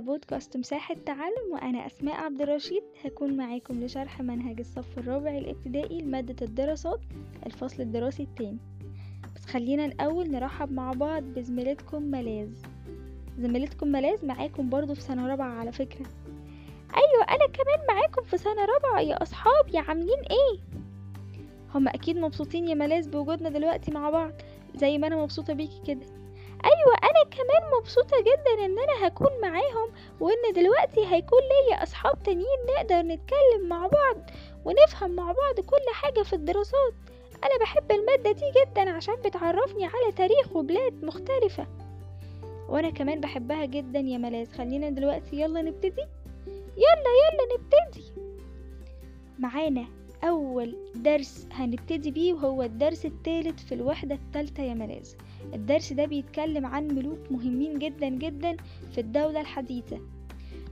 بودكاست مساحة تعلم وأنا أسماء عبد الرشيد هكون معاكم لشرح منهج الصف الرابع الابتدائي لمادة الدراسات الفصل الدراسي التاني. بس خلينا الأول نرحب مع بعض بزميلتكم ملاذ. زميلتكم ملاذ معاكم برضو في سنة رابعة على فكرة. أيوة أنا كمان معاكم في سنة رابعة. يا أصحابي عاملين إيه؟ هما أكيد مبسوطين يا ملاذ بوجودنا دلوقتي مع بعض زي ما أنا مبسوطة بيكي كده. أيوه أنا كمان مبسوطة جدا إن أنا هكون معاهم وإن دلوقتي هيكون ليا أصحاب تانيين نقدر نتكلم مع بعض ونفهم مع بعض كل حاجة في الدراسات. أنا بحب المادة دي جدا عشان بتعرفني على تاريخ وبلاد مختلفة. وأنا كمان بحبها جدا يا ملاذ. خلينا دلوقتي يلا نبتدي. يلا يلا نبتدي. معانا أول درس هنبتدي بيه وهو الدرس الثالث في الوحدة الثالثه يا ملاذ. الدرس ده بيتكلم عن ملوك مهمين جدا جدا في الدولة الحديثة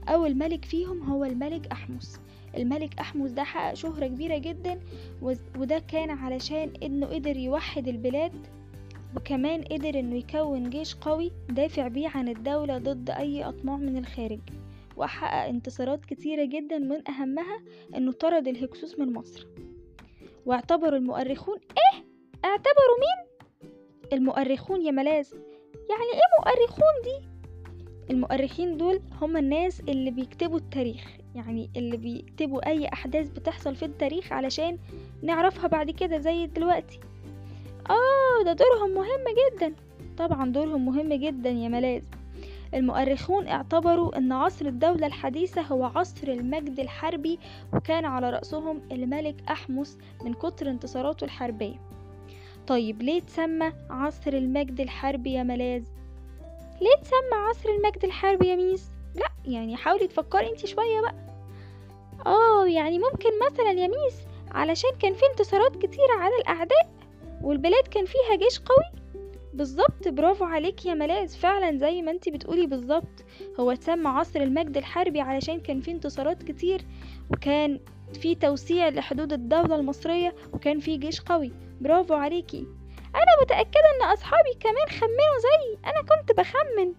أول ملك فيهم هو الملك أحمس الملك أحمس ده حقق شهرة كبيرة جدا وده كان علشان إنه قدر يوحد البلاد وكمان قدر إنه يكون جيش قوي دافع بيه عن الدولة ضد أي أطماع من الخارج وحقق انتصارات كتيرة جدا من أهمها إنه طرد الهكسوس من مصر واعتبروا المؤرخون إيه؟ اعتبروا مين؟ المؤرخون يا ملاذ. يعني إيه مؤرخون دي؟ المؤرخين دول هم الناس اللي بيكتبوا التاريخ يعني اللي بيكتبوا أي أحداث بتحصل في التاريخ علشان نعرفها بعد كده زي دلوقتي. آه ده دورهم مهم جدا. طبعا دورهم مهم جدا يا ملاذ. المؤرخون اعتبروا إن عصر الدولة الحديثة هو عصر المجد الحربي وكان على رأسهم الملك أحمس من كتر انتصاراته الحربية. طيب ليه تسمى عصر المجد الحربي يا ملاذ؟ ليه تسمى عصر المجد الحربي يا ميس؟ لا يعني حاولي تفكري انت شوية بقى. آه يعني ممكن مثلا يا ميس علشان كان في انتصارات كتيرة على الأعداء والبلاد كان فيها جيش قوي؟ بالظبط برافو عليك يا ملاذ فعلا زي ما انت بتقولي بالظبط. هو اتسمى عصر المجد الحربي علشان كان في انتصارات كتير وكان في توسيع لحدود الدولة المصرية وكان في جيش قوي. برافو عليكي أنا متأكدة إن أصحابي كمان خمنوا زيي. أنا كنت بخمن.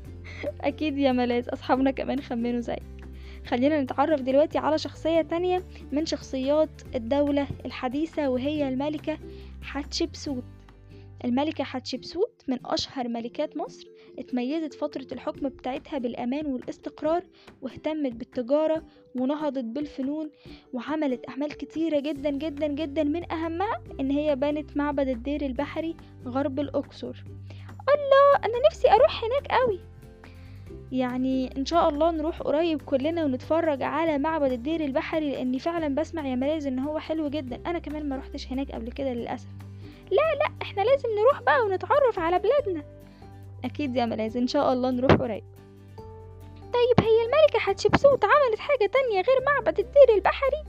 أكيد يا ملاذ أصحابنا كمان خمنوا زيك. خلينا نتعرف دلوقتي على شخصية تانية من شخصيات الدولة الحديثة وهي الملكة حتشبسوت. الملكة حتشبسوت من أشهر ملكات مصر اتميزت فترة الحكم بتاعتها بالأمان والاستقرار واهتمت بالتجارة ونهضت بالفنون وعملت أعمال كتيرة جدا جدا جدا من أهمها إن هي بنت معبد الدير البحري غرب الأقصر. الله أنا نفسي أروح هناك قوي يعني إن شاء الله نروح قريب كلنا ونتفرج على معبد الدير البحري لأني فعلا بسمع يا ملاذ إن هو حلو جدا. أنا كمان ما روحتش هناك قبل كده للأسف. لا لا إحنا لازم نروح بقى ونتعرف على بلادنا. أكيد يا ملاذ إن شاء الله نروح قريب. طيب هي الملكة حتشبسوت عملت حاجة تانية غير معبد الدير البحري؟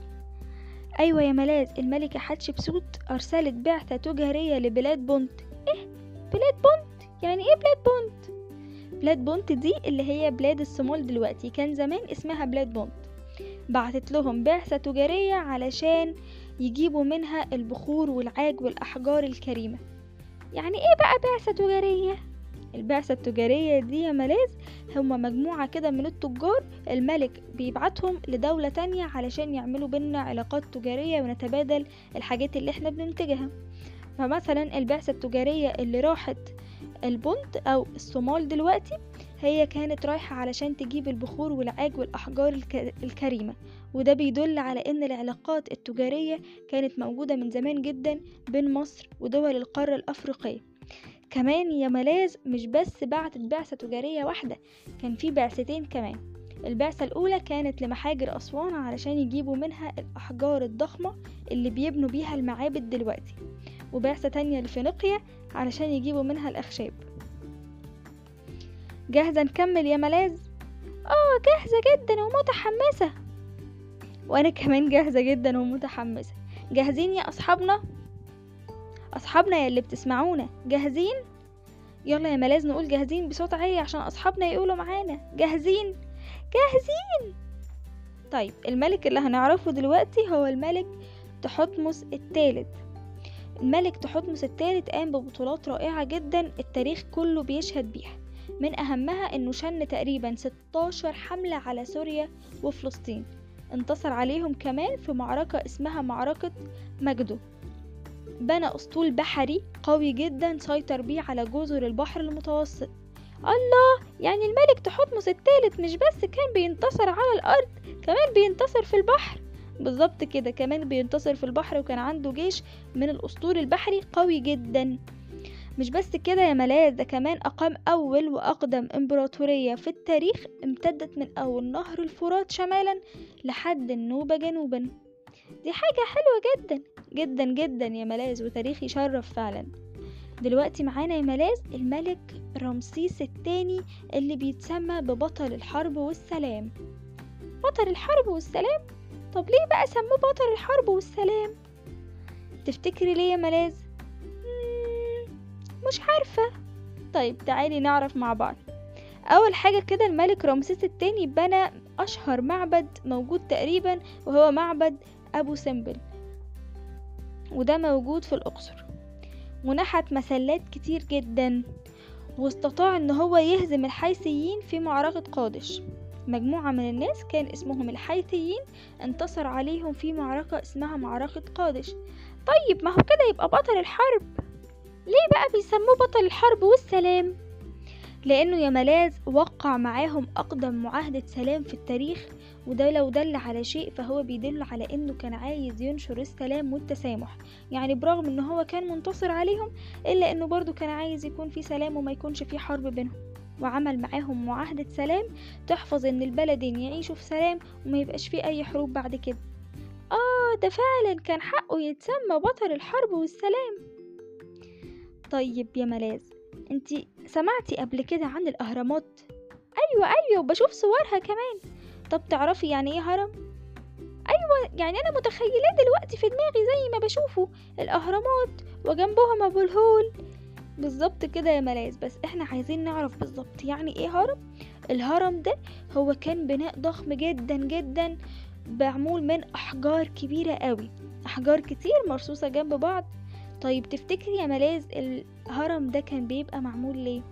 أيوه يا ملاذ الملكة حتشبسوت أرسلت بعثة تجارية لبلاد بونت. إيه؟ بلاد بونت؟ يعني إيه بلاد بونت؟ بلاد بونت دي اللي هي بلاد الصومال دلوقتي كان زمان اسمها بلاد بونت. بعتت لهم بعثة تجارية علشان يجيبوا منها البخور والعاج والأحجار الكريمة. يعني إيه بقى بعثة تجارية؟ البعثة التجارية دي يا ملاذ هما مجموعة كده من التجار الملك بيبعتهم لدولة تانية علشان يعملوا بينا علاقات تجارية ونتبادل الحاجات اللي إحنا بننتجها. فمثلا البعثة التجارية اللي راحت البنت أو الصومال دلوقتي هي كانت رايحة علشان تجيب البخور والعاج والأحجار الكريمة. وده بيدل على إن العلاقات التجارية كانت موجودة من زمان جدا بين مصر ودول القارة الأفريقية. كمان يا ملاذ مش بس بعتت بعثة تجارية واحدة كان في بعثتين كمان البعثة الأولى كانت لمحاجر أسوان علشان يجيبوا منها الأحجار الضخمة اللي بيبنوا بيها المعابد دلوقتي وبعثة تانية لفينيقيا علشان يجيبوا منها الأخشاب جاهزة نكمل يا ملاذ؟ آه جاهزة جدا ومتحمسة وأنا كمان جاهزة جدا ومتحمسة جاهزين يا أصحابنا؟ أصحابنا يا اللي بتسمعونا. جاهزين؟ يلا يا ملاذ نقول جاهزين بصوت عالي عشان أصحابنا يقولوا معانا. جاهزين؟ جاهزين! طيب الملك اللي هنعرفه دلوقتي هو الملك تحتمس الثالث الملك تحتمس الثالث قام ببطولات رائعة جدا التاريخ كله بيشهد بيها. من أهمها إنه شن تقريبا 16 حملة على سوريا وفلسطين. انتصر عليهم كمان في معركة اسمها معركة مجدو. بنى أسطول بحري قوي جدا سيطر بيه على جزر البحر المتوسط. الله! يعني الملك تحتمس الثالث مش بس كان بينتصر على الأرض كمان بينتصر في البحر. بالظبط كده كمان بينتصر في البحر وكان عنده جيش من الأسطول البحري قوي جدا. مش بس كده يا ملاذ ده كمان أقام أول وأقدم إمبراطورية في التاريخ امتدت من أول نهر الفرات شمالا لحد النوبة جنوبا. دي حاجة حلوة جدا. جدا جدا يا ملاذ وتاريخ يشرف فعلا. دلوقتي معانا يا ملاذ الملك رمسيس الثاني اللي بيتسمى ببطل الحرب والسلام. بطل الحرب والسلام؟ طب ليه بقى سموه بطل الحرب والسلام؟ تفتكري ليه يا ملاذ؟ مش عارفة. طيب تعالي نعرف مع بعض. أول حاجة كده الملك رمسيس التاني بنى أشهر معبد موجود تقريبا وهو معبد أبو سمبل. وده موجود في الأقصر. ونحت مسلات كتير جدا واستطاع إن هو يهزم الحيثيين في معركة قادش. مجموعة من الناس كان اسمهم الحيثيين انتصر عليهم في معركة اسمها معركة قادش. طيب ما هو كده يبقى بطل الحرب؟ ليه بقى بيسموه بطل الحرب والسلام؟ لأنه يا ملاذ وقع معاهم أقدم معاهدة سلام في التاريخ وده لو دل على شيء فهو بيدل على إنه كان عايز ينشر السلام والتسامح. يعني برغم إن هو كان منتصر عليهم إلا إنه برضو كان عايز يكون في سلام وما يكونش في حرب بينهم. وعمل معاهم معاهدة سلام تحفظ إن البلدين يعيشوا في سلام وما يبقاش في أي حروب بعد كده. آه ده فعلا كان حقه يتسمى بطل الحرب والسلام. طيب يا ملاذ انتي سمعتي قبل كده عن الأهرامات؟ أيوه أيوه وبشوف صورها كمان. طب تعرفي يعني إيه هرم؟ أيوه يعني أنا متخيلاه دلوقتي في دماغي زي ما بشوفه الأهرامات وجنبهم أبو الهول. بالظبط كده يا ملاذ بس إحنا عايزين نعرف بالظبط يعني إيه هرم؟ الهرم ده هو كان بناء ضخم جدا جدا معمول من أحجار كبيرة قوي. أحجار كتير مرصوصة جنب بعض. طيب تفتكري يا ملاذ الهرم ده كان بيبقى معمول ليه؟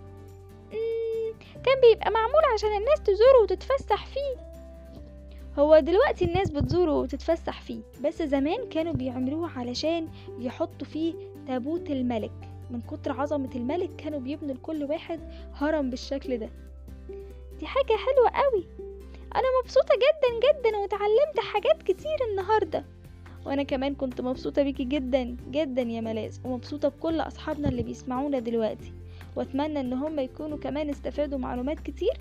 كان بيبقى معمول عشان الناس تزوره وتتفسح فيه. هو دلوقتي الناس بتزوره وتتفسح فيه بس زمان كانوا بيعملوه علشان يحطوا فيه تابوت الملك. من كتر عظمة الملك كانوا بيبنوا لكل واحد هرم بالشكل ده. دي حاجة حلوة قوي. أنا مبسوطة جدا جدا وتعلمت حاجات كتير النهاردة. وأنا كمان كنت مبسوطة بيكي جدا جدا يا ملاذ ومبسوطة بكل أصحابنا اللي بيسمعونا دلوقتي. وأتمنى إن هم يكونوا كمان استفادوا معلومات كتير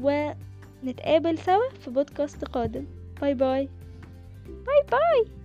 ونتقابل سوا في بودكاست قادم. باي باي. باي باي.